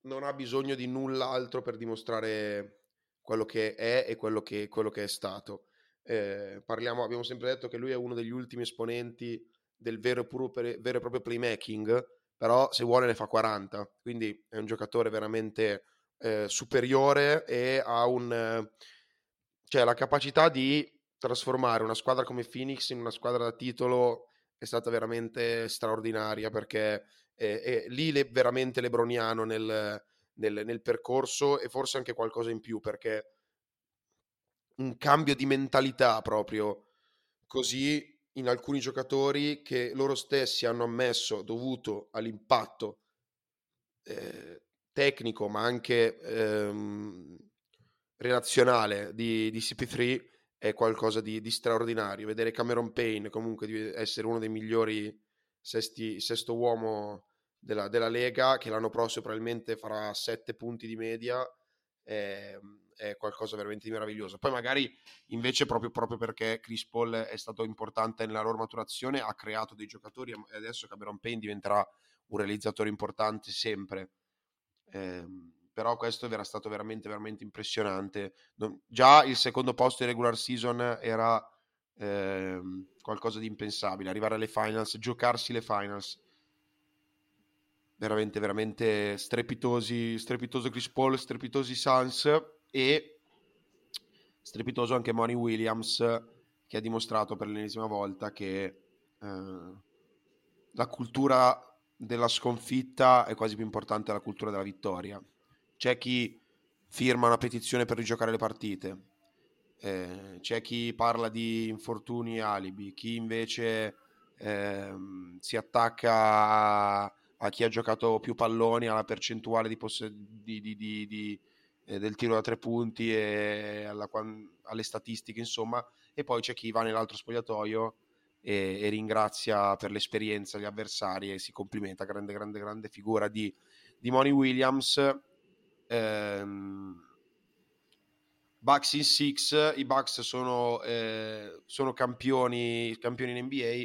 non, ha bisogno di null'altro per dimostrare quello che è e quello che, quello che è stato. Eh, parliamo, abbiamo sempre detto che lui è uno degli ultimi esponenti del vero, puro, vero e proprio playmaking, però se vuole ne fa 40, quindi è un giocatore veramente eh, superiore e ha un, cioè, la capacità di trasformare una squadra come Phoenix in una squadra da titolo è stata veramente straordinaria perché è, è lì le, veramente lebroniano nel, nel, nel, percorso e forse anche qualcosa in più perché un cambio di mentalità proprio così in alcuni giocatori che loro stessi hanno ammesso dovuto all'impatto eh, tecnico ma anche ehm, relazionale di, di, CP3 è qualcosa di, di, straordinario. Vedere Cameron Payne comunque di essere uno dei migliori sesti, sesto uomo della, della, Lega, che l'anno prossimo probabilmente farà 7 punti di media, è, è, qualcosa veramente di meraviglioso. Poi magari invece proprio, proprio perché Chris Paul è stato importante nella loro maturazione, ha creato dei giocatori e adesso Cameron Payne diventerà un realizzatore importante sempre eh, però questo era stato veramente, veramente impressionante. Non, già il secondo posto in regular season era eh, qualcosa di impensabile. Arrivare alle finals, giocarsi le finals. Veramente, veramente strepitosi, strepitoso Chris Paul, strepitosi Suns e strepitoso anche Money Williams che ha dimostrato per l'ennesima volta che eh, la cultura della sconfitta è quasi più importante della cultura della vittoria. C'è chi firma una petizione per rigiocare le partite, eh, c'è chi parla di infortuni e alibi, chi invece eh, si attacca a, a, chi ha giocato più palloni, alla percentuale di poss- di, di, eh, del tiro da tre punti e alla, alle statistiche, insomma, e poi c'è chi va nell'altro spogliatoio e, e, ringrazia per l'esperienza gli avversari e si complimenta, grande, grande, grande figura di, di Money Williams. Ehm, Bucks in six, i Bucks sono, eh, sono campioni, campioni in NBA.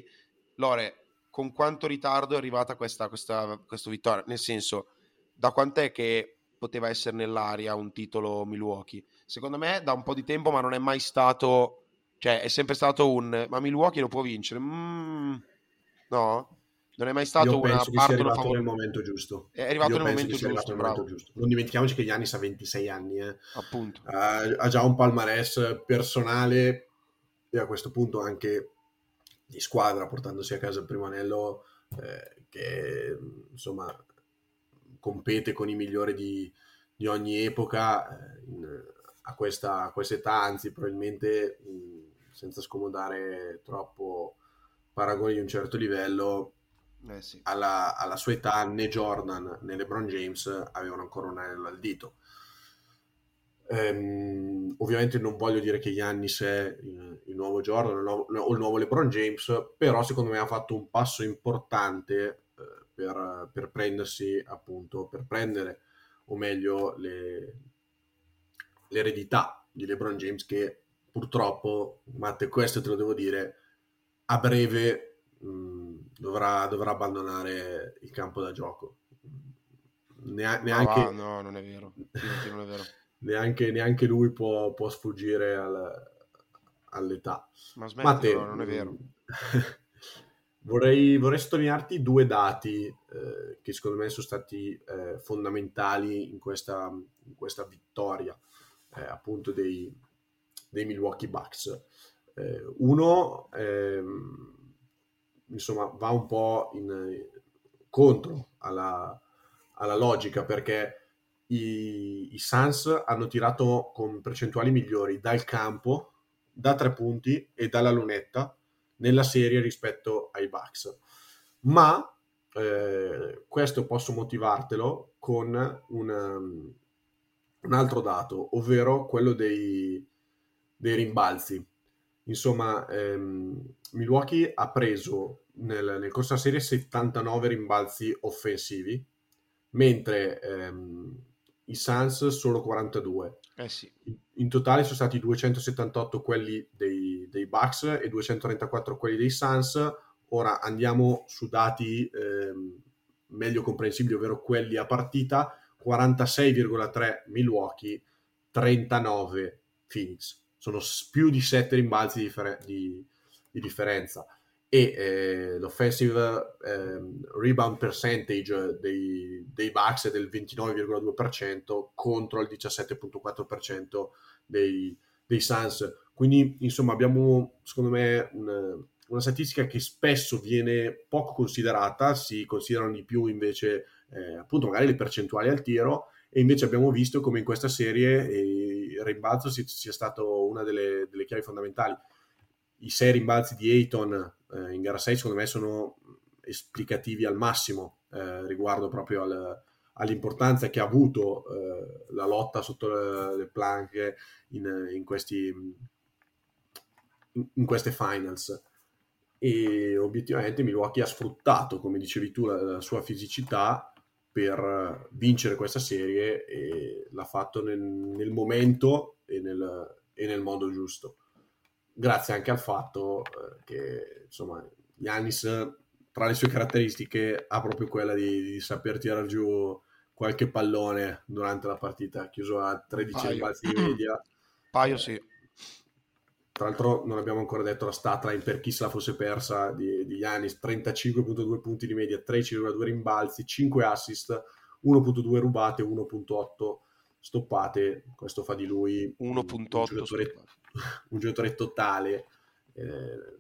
Lore, con quanto ritardo è arrivata questa, questa, questa vittoria? Nel senso, da quant'è che poteva essere nell'aria un titolo Milwaukee? Secondo me da un po' di tempo, ma non è mai stato cioè, è sempre stato un... Ma Milwaukee lo può vincere? Mm, no? Non è mai stato Io una parte arrivato nel momento giusto. È arrivato, nel momento giusto, nel momento giusto, Non dimentichiamoci che Giannis ha 26 anni. Eh. Appunto. Uh, ha già un palmarès personale e a questo punto anche di squadra, portandosi a casa il primo anello eh, che insomma compete con i migliori di, di ogni epoca eh, in, a, questa, a questa età, anzi probabilmente... Mh, senza scomodare troppo paragoni di un certo livello, eh sì. alla, alla, sua età né Jordan né LeBron James avevano ancora un anello al dito. Ehm, ovviamente non voglio dire che Giannis è il, il nuovo Jordan il nuovo, o il nuovo LeBron James, però secondo me ha fatto un passo importante eh, per, per, prendersi appunto, per prendere o meglio le, l'eredità di LeBron James che purtroppo, Matte, questo te lo devo dire, a breve mh, mm, dovrà, dovrà, abbandonare il campo da gioco. Nea- neanche, no, no, non è vero. Non è vero. [LAUGHS] neanche, neanche, lui può, può sfuggire al, all'età. Ma smetti, Matte, no, non è vero. [LAUGHS] vorrei, vorrei, sottolinearti due dati eh, che secondo me sono stati eh, fondamentali in questa, in questa vittoria eh, appunto dei, dei Milwaukee Bucks. Eh, uno, ehm, insomma, va un po' in, contro alla, alla logica perché i, i Suns hanno tirato con percentuali migliori dal campo, da tre punti e dalla lunetta nella serie rispetto ai Bucks. Ma eh, questo posso motivartelo con un, un altro dato, ovvero quello dei, dei rimbalzi. Insomma, ehm, Milwaukee ha preso nel, nel corso della serie 79 rimbalzi offensivi, mentre ehm, i Suns solo 42. Eh sì. In totale sono stati 278 quelli dei, dei Bucks e 234 quelli dei Suns. Ora andiamo su dati ehm, meglio comprensibili, ovvero quelli a partita. 46,3 Milwaukee, 39 Phoenix. Sono più di 7 rimbalzi di, differ- di, di differenza e eh, l'offensive eh, rebound percentage dei, dei Bucks è del 29,2% contro il 17,4% dei, dei Suns. Quindi, insomma, abbiamo, secondo me, una, una, statistica che spesso viene poco considerata, si considerano di più invece, eh, appunto, magari le percentuali al tiro, e invece abbiamo visto come in questa serie eh, il rimbalzo sia stato una delle, delle chiavi fondamentali. I sei rimbalzi di Ayton eh, in gara 6 secondo me sono esplicativi al massimo eh, riguardo proprio al, all'importanza che ha avuto eh, la lotta sotto le, le planche in, in, questi, in, in, queste finals. E obiettivamente Milwaukee ha sfruttato come dicevi tu la, la sua fisicità per vincere questa serie e l'ha fatto nel, nel momento e nel, e nel modo giusto grazie anche al fatto eh, che insomma Giannis tra le sue caratteristiche ha proprio quella di, di saper tirare giù qualche pallone durante la partita, chiuso a 13 rimbalzi di media. Paio sì. Tra l'altro non abbiamo ancora detto la statline per chi se la fosse persa di, di Giannis, 35.2 punti di media, 13,2 rimbalzi, 5 assist, 1.2 rubate, 1.8 stoppate. Questo fa di lui 1.8 un giocatore, un giocatore totale eh,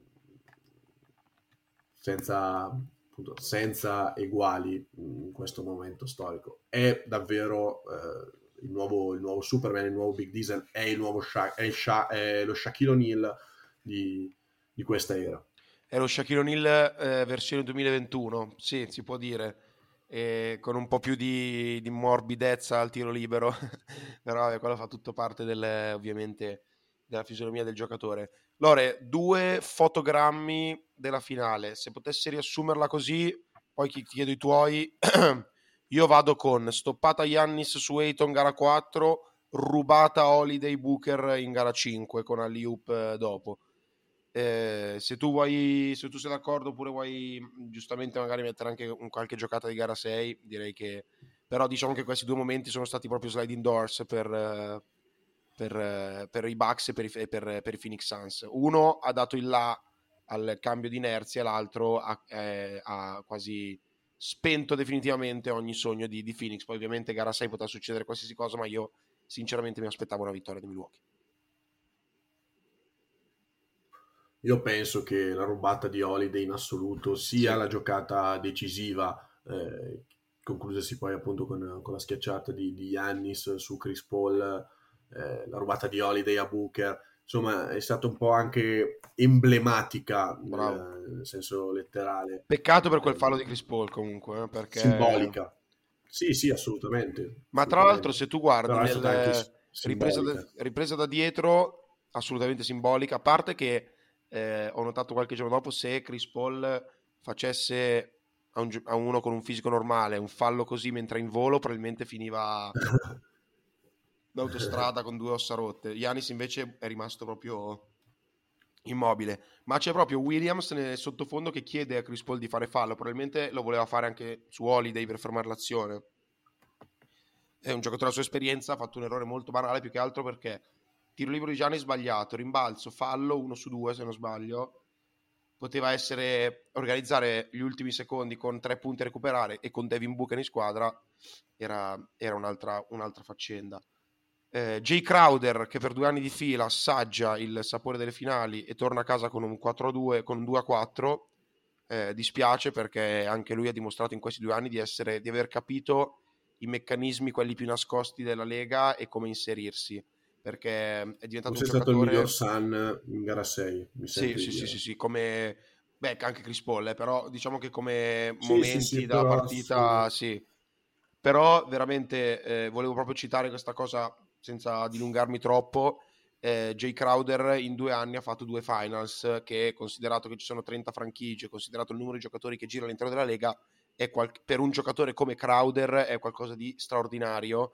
senza, appunto, senza eguali in questo momento storico. È davvero eh, il, nuovo, il nuovo Superman, il nuovo Big Diesel, è, il nuovo Sha- è, Sha- è lo Shaquille O'Neal di, di questa era. È lo Shaquille O'Neal eh, versione 2021, sì, si può dire. E con un po' più di, di morbidezza al tiro libero, [LAUGHS] però quello fa tutto parte del, ovviamente della fisionomia del giocatore. Lore, due fotogrammi della finale. Se potessi riassumerla così, poi ti chiedo i tuoi. [CLEARS THROAT] Io vado con stoppata Yannis su Ayton gara 4, rubata Holiday Booker in gara 5 con Aliup eh, dopo. Eh, se tu vuoi, se tu sei d'accordo, oppure vuoi giustamente magari mettere anche un, qualche giocata di gara 6, direi che però diciamo che questi due momenti sono stati proprio sliding doors per, eh, per, per i Bucks e per i, per, per i, Phoenix Suns. Uno ha dato il là al cambio di inerzia, l'altro ha, eh, ha quasi spento definitivamente ogni sogno di, di, Phoenix. Poi ovviamente gara 6 potrà succedere qualsiasi cosa, ma io sinceramente mi aspettavo una vittoria di Milwaukee. Io penso che la rubata di Holiday in assoluto sia sì. la giocata decisiva, eh, conclusasi poi appunto con, con la schiacciata di, di Yannis su Chris Paul, eh, la rubata di Holiday a Booker, insomma è stata un po' anche emblematica nel, nel, senso letterale. Peccato per quel eh, fallo di Chris Paul comunque, eh, perché... Simbolica. Sì, sì, assolutamente. Ma assolutamente. tra l'altro se tu guardi nel... ripresa, da, ripresa da dietro, assolutamente simbolica, a parte che eh, ho notato qualche giorno dopo se Chris Paul facesse a, un, a, uno con un fisico normale un fallo così mentre in volo probabilmente finiva [LAUGHS] d'autostrada con due ossa rotte. Yanis invece è rimasto proprio immobile. Ma c'è proprio Williams nel sottofondo che chiede a Chris Paul di fare fallo. Probabilmente lo voleva fare anche su Holiday per fermare l'azione. È un giocatore a sua esperienza, ha fatto un errore molto banale più che altro perché tiro libero di Gianni sbagliato, rimbalzo, fallo, uno su due se non sbaglio. Poteva essere organizzare gli ultimi secondi con tre punti a recuperare e con Devin Booker in squadra era, era un'altra, un'altra faccenda eh, Jay Crowder che per due anni di fila assaggia il sapore delle finali e torna a casa con un 4-2, con un 2-4, eh, dispiace perché anche lui ha dimostrato in questi due anni di, essere, di aver capito i meccanismi, quelli più nascosti della Lega e come inserirsi perché è diventato Forse un giocatore... stato il miglior Sun in gara 6, mi sì, sì, sì, sì, sì, come... Beh, anche Chris Paul, eh, però diciamo che come sì, momenti sì, sì, da partita, sì. Però veramente eh, volevo proprio citare questa cosa senza dilungarmi troppo. Eh, Jay Crowder in due anni ha fatto due finals che, considerato che ci sono 30 franchigie, considerato il numero di giocatori che gira all'interno della Lega, qual- per un giocatore come Crowder è qualcosa di straordinario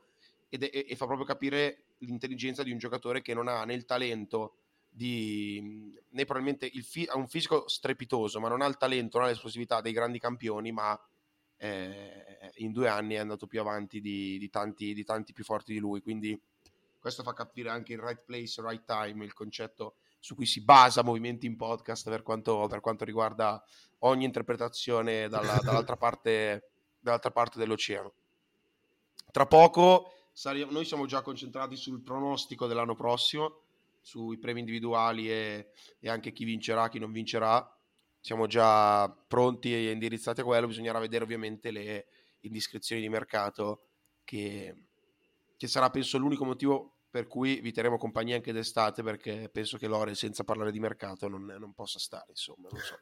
ed è, e fa proprio capire l'intelligenza di un giocatore che non ha né il talento di, né probabilmente il fi- ha un fisico strepitoso, ma non ha il talento, non ha l'esplosività dei grandi campioni, ma eh, in due anni è andato più avanti di, di, tanti, di tanti più forti di lui. Quindi questo fa capire anche il right place, right time, il concetto su cui si basa Movimenti in Podcast per quanto, per quanto riguarda ogni interpretazione dalla, dall'altra, [LAUGHS] parte, dall'altra parte dell'oceano. Tra poco noi siamo già concentrati sul pronostico dell'anno prossimo, sui premi individuali e, e, anche chi vincerà, chi non vincerà. Siamo già pronti e indirizzati a quello, bisognerà vedere ovviamente le indiscrezioni di mercato che, che sarà penso l'unico motivo per cui vi terremo compagnia anche d'estate perché penso che Lore senza parlare di mercato non, non possa stare, insomma, non so.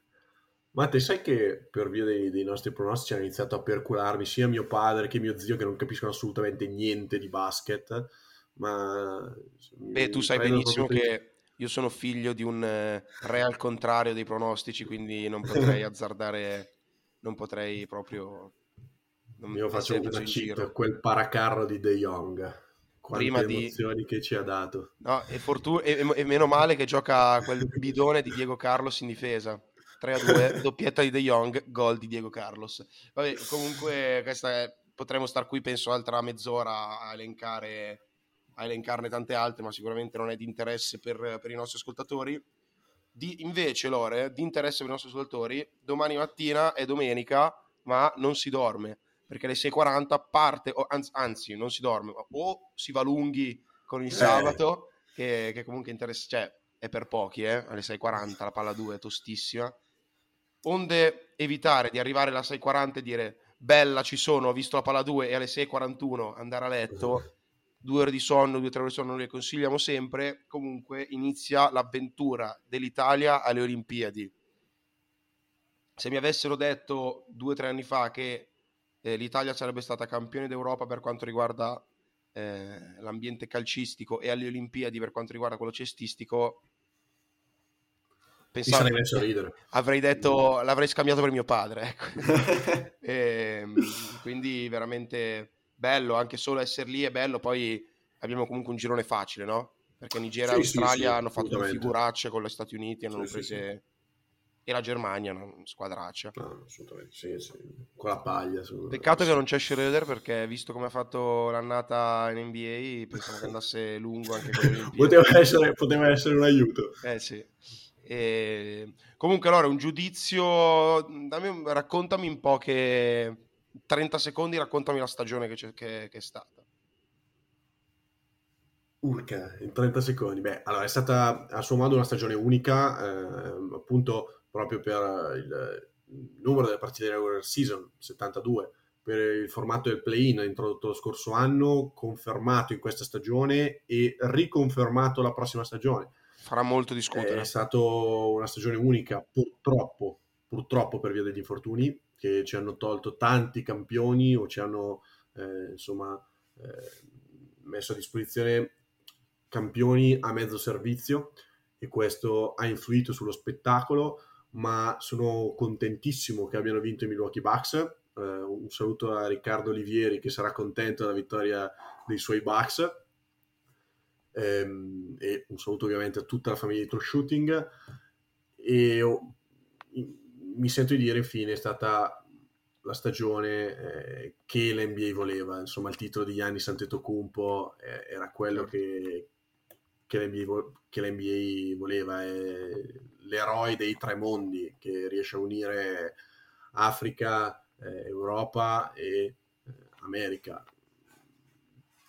Ma te sai che per via dei, dei, nostri pronostici hanno iniziato a percularmi sia mio padre che mio zio che non capiscono assolutamente niente di basket, ma... Beh, tu sai benissimo che io sono figlio di un eh, re al contrario dei pronostici, quindi non potrei [LAUGHS] azzardare, non potrei proprio... Non io faccio una cheat, quel paracarro di De Jong. Quante Prima emozioni di... che ci ha dato. No, e, fortuna... e, e meno male che gioca quel bidone di Diego Carlos in difesa 3 a 2, [LAUGHS] doppietta di De Jong, gol di Diego Carlos. Vabbè, comunque questa è, potremmo star qui penso altra mezz'ora a elencare a elencarne tante altre, ma sicuramente non è di interesse per, per i nostri ascoltatori. Di, invece, Lore, di interesse per i nostri ascoltatori, domani mattina è domenica, ma non si dorme, perché alle 6.40 parte, o, anzi, anzi, non si dorme, o si va lunghi con il eh. sabato, che, che comunque interessa, cioè, è per pochi, eh? alle 6.40 la palla 2 è tostissima, onde evitare di arrivare alla 6.40 e dire bella ci sono, ho visto la palla 2 e alle 6.41 andare a letto, due ore di sonno, due o tre ore di sonno le consigliamo sempre, comunque inizia l'avventura dell'Italia alle Olimpiadi. Se mi avessero detto due o tre anni fa che eh, l'Italia sarebbe stata campione d'Europa per quanto riguarda eh, l'ambiente calcistico e alle Olimpiadi per quanto riguarda quello cestistico, pensavo, sarei messo a ridere. Avrei detto, l'avrei scambiato per mio padre. Ecco. e, [LAUGHS] ehm, quindi veramente bello, anche solo essere lì è bello. Poi abbiamo comunque un girone facile, no? Perché Nigeria e sì, Australia sì, sì, hanno fatto due figuracce con gli Stati Uniti, hanno prese... E la Germania, una squadraccia. No, assolutamente, sì, sì. Con la paglia. Peccato che non c'è Schroeder perché visto come ha fatto l'annata in NBA, pensavo che andasse lungo anche con poteva, essere, poteva essere un aiuto. Eh sì. E... Comunque, allora, un giudizio. Dammi, raccontami un po' che 30 secondi, raccontami la stagione che, che, che è stata. Urca, in 30 secondi. Beh, allora è stata a suo modo una stagione unica, eh, appunto proprio per il, il numero delle partite della regular season, 72, per il formato del play-in introdotto lo scorso anno, confermato in questa stagione e riconfermato la prossima stagione farà molto discutere. È stata una stagione unica, purtroppo, purtroppo per via degli infortuni, che ci hanno tolto tanti campioni o ci hanno eh, insomma eh, messo a disposizione campioni a mezzo servizio e questo ha influito sullo spettacolo, ma sono contentissimo che abbiano vinto i Milwaukee Bucks. Eh, un saluto a Riccardo Olivieri che sarà contento della vittoria dei suoi Bucks. Ehm, e un saluto ovviamente a tutta la famiglia di True Shooting. E oh, mi sento di dire infine è stata la stagione eh, che l'NBA voleva. Insomma il titolo di Gianni Santetocumpo eh, era quello che, che, l'NBA, che l'NBA voleva l'eroe dei tre mondi che riesce a unire Africa, eh, Europa e eh, America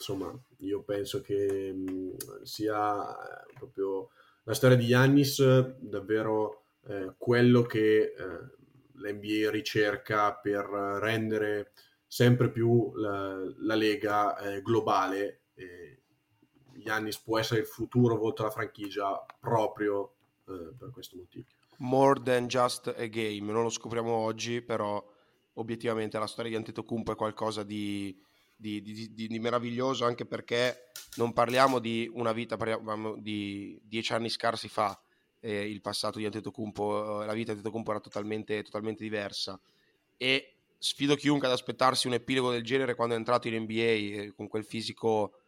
insomma, io penso che mh, sia eh, proprio la storia di Yannis davvero eh, quello che eh, l'NBA ricerca per rendere sempre più la, la lega eh, globale. Eh, Giannis può essere il futuro volto alla franchigia proprio eh, per questo motivo. More than just a game, non lo scopriamo oggi, però obiettivamente la storia di Antetokounmpo è qualcosa di, di, di, di, meraviglioso anche perché non parliamo di una vita, parliamo di dieci anni scarsi fa, eh, il passato di Antetokounmpo, eh, la vita di Antetokounmpo era totalmente, totalmente diversa e sfido chiunque ad aspettarsi un epilogo del genere quando è entrato in NBA eh, con quel fisico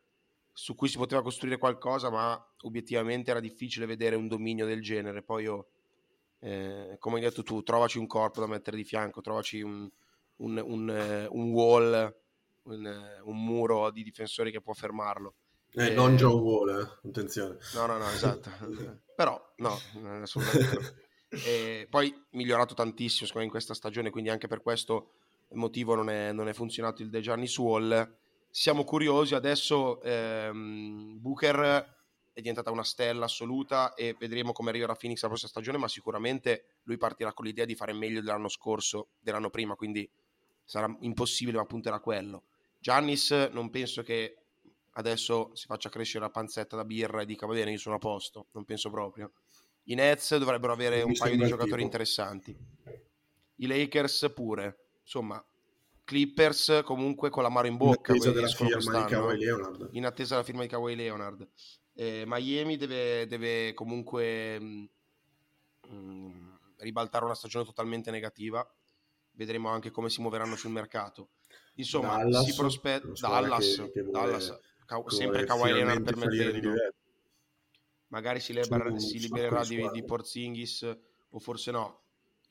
su cui si poteva costruire qualcosa, ma obiettivamente era difficile vedere un dominio del genere. Poi io, eh, come hai detto tu, trovaci un corpo da mettere di fianco, trovaci un, un, un, eh, un wall, un, muro di difensori che può fermarlo. Eh, eh, non John Wall, eh. attenzione. No, no, no, esatto. [LAUGHS] Però, no, assolutamente no. E poi migliorato tantissimo me in questa stagione, quindi anche per questo motivo non è, non è funzionato il De Giannis Wall siamo curiosi. Adesso ehm, Booker è diventata una stella assoluta e vedremo come arriverà Phoenix la prossima stagione, ma sicuramente lui partirà con l'idea di fare meglio dell'anno scorso, dell'anno prima, quindi sarà impossibile, ma punterà a quello. Giannis non penso che adesso si faccia crescere la panzetta da birra e dica va bene, io sono a posto, non penso proprio. I Nets dovrebbero avere un paio di giocatori tipo. interessanti. I Lakers pure. Insomma, Clippers comunque con la mano in bocca. In attesa della firma di Kawhi Leonard. In attesa della firma di Kawhi Leonard. Eh, Miami deve, deve comunque mh, mm, mm, ribaltare una stagione totalmente negativa. Vedremo anche come si muoveranno sul mercato. Insomma, Dallas, si prospetta Dallas, che, che vuole, Dallas Ka- sempre Kawhi Leonard permettendo. Magari si, libera, si libererà di, di Porzingis o forse no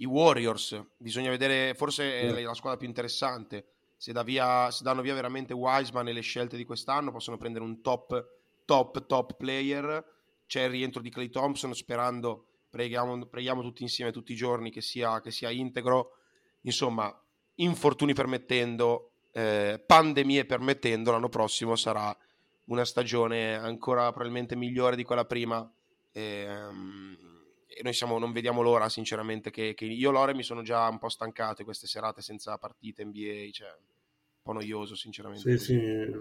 i Warriors, bisogna vedere, forse è la squadra più interessante. Se, da via, se danno via veramente Wiseman e le scelte di quest'anno, possono prendere un top, top, top player. C'è il rientro di Clay Thompson, sperando, preghiamo, preghiamo tutti insieme tutti i giorni che sia, che sia integro. Insomma, infortuni permettendo, eh, pandemie permettendo, l'anno prossimo sarà una stagione ancora probabilmente migliore di quella prima. E, um, e noi siamo, non vediamo l'ora sinceramente che, che io Lore mi sono già un po' stancato queste serate senza partite NBA, cioè un po' noioso sinceramente. Sì, sì,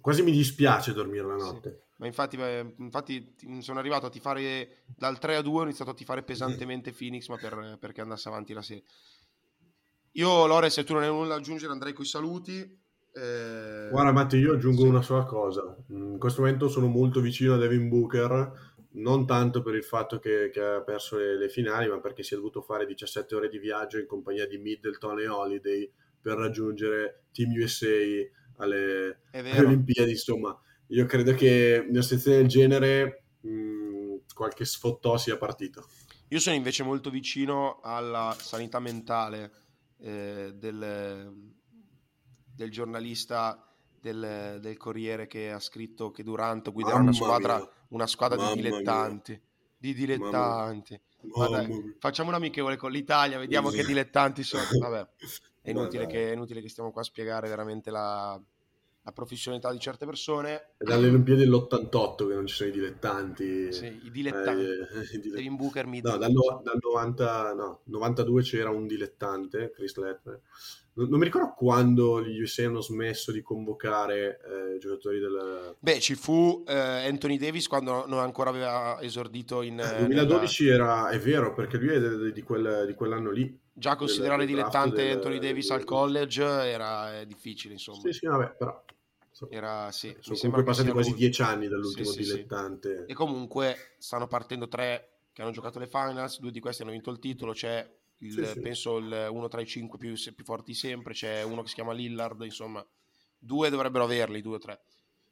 quasi mi dispiace dormire la notte. Sì. Ma infatti, infatti sono arrivato a tifare dal 3 a 2, ho iniziato a tifare pesantemente Phoenix, ma per, perché andasse avanti la serie. Io, Lore, se tu non hai nulla da aggiungere, andrei con i saluti. Eh... Guarda, Matteo, io aggiungo sì. una sola cosa. In questo momento sono molto vicino a Devin Booker non tanto per il fatto che, che ha perso le, le, finali, ma perché si è dovuto fare 17 ore di viaggio in compagnia di Middleton e Holiday per raggiungere Team USA alle, alle Olimpiadi. Insomma, io credo che in una situazione del genere mh, qualche sfottò sia partito. Io sono invece molto vicino alla sanità mentale eh, del, del giornalista del, del, Corriere che ha scritto che Durant guiderà una squadra, una squadra di dilettanti. Mia. Di dilettanti. Dai, facciamo un amichevole con l'Italia, vediamo che dilettanti sono. Vabbè, è [LAUGHS] inutile, che, è inutile che stiamo qua a spiegare veramente la, la professionalità di certe persone. È dalle Olimpiadi dell'88 che non ci sono i dilettanti. Sì, i dilettanti. Eh, i dilettanti. Booker, no, dal, no, dal 90, no, 92 c'era un dilettante, Chris Lettner non, mi ricordo quando gli USA hanno smesso di convocare eh, giocatori del... Beh, ci fu eh, Anthony Davis quando non ancora aveva esordito in... Eh, 2012 nella... era, è vero, perché lui è di, di, quel, di quell'anno lì. Già considerare dilettante del, Anthony Davis del... al college era difficile, insomma. Sì, sì, vabbè, però... Era, sì, sono comunque passati quasi lui. dieci anni dall'ultimo sì, dilettante. Sì. E comunque stanno partendo tre che hanno giocato le finals, due di questi hanno vinto il titolo, c'è il, penso il, uno tra i cinque più, più, forti sempre, c'è uno che si chiama Lillard, insomma, due dovrebbero averli, due o tre.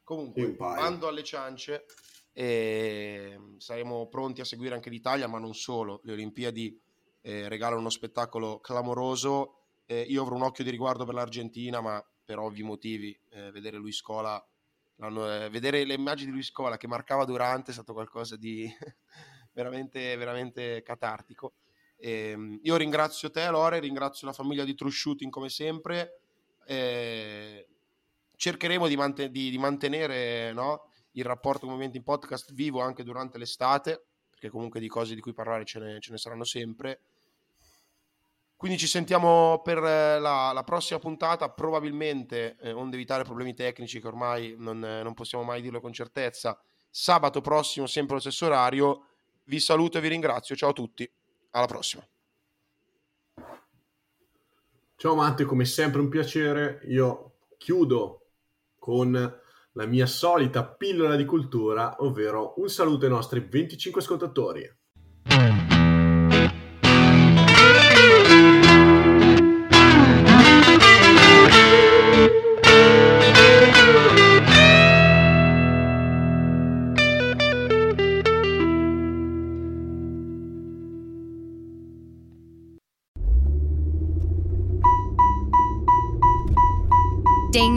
Comunque, bando alle ciance e saremo pronti a seguire anche l'Italia, ma non solo. Le Olimpiadi eh, regalano uno spettacolo clamoroso. Eh, io avrò un occhio di riguardo per l'Argentina, ma per ovvi motivi, eh, vedere lui Scola, eh, vedere le immagini di lui Scola che marcava Durante è stato qualcosa di [LAUGHS] veramente, veramente catartico. E, ehm, io ringrazio te, Lore, ringrazio la famiglia di True Shooting come sempre. E cercheremo di, mant- di, di mantenere no, il rapporto con Movimento in Podcast vivo anche durante l'estate, perché comunque di cose di cui parlare ce ne, ce ne saranno sempre. Quindi ci sentiamo per eh, la, la prossima puntata, probabilmente, eh, onde evitare problemi tecnici che ormai non, eh, non possiamo mai dirlo con certezza, sabato prossimo, sempre allo stesso orario. Vi saluto e vi ringrazio. Ciao a tutti, alla prossima. Ciao Matte, come sempre un piacere. Io chiudo con la mia solita pillola di cultura, ovvero un saluto ai nostri 25 ascoltatori.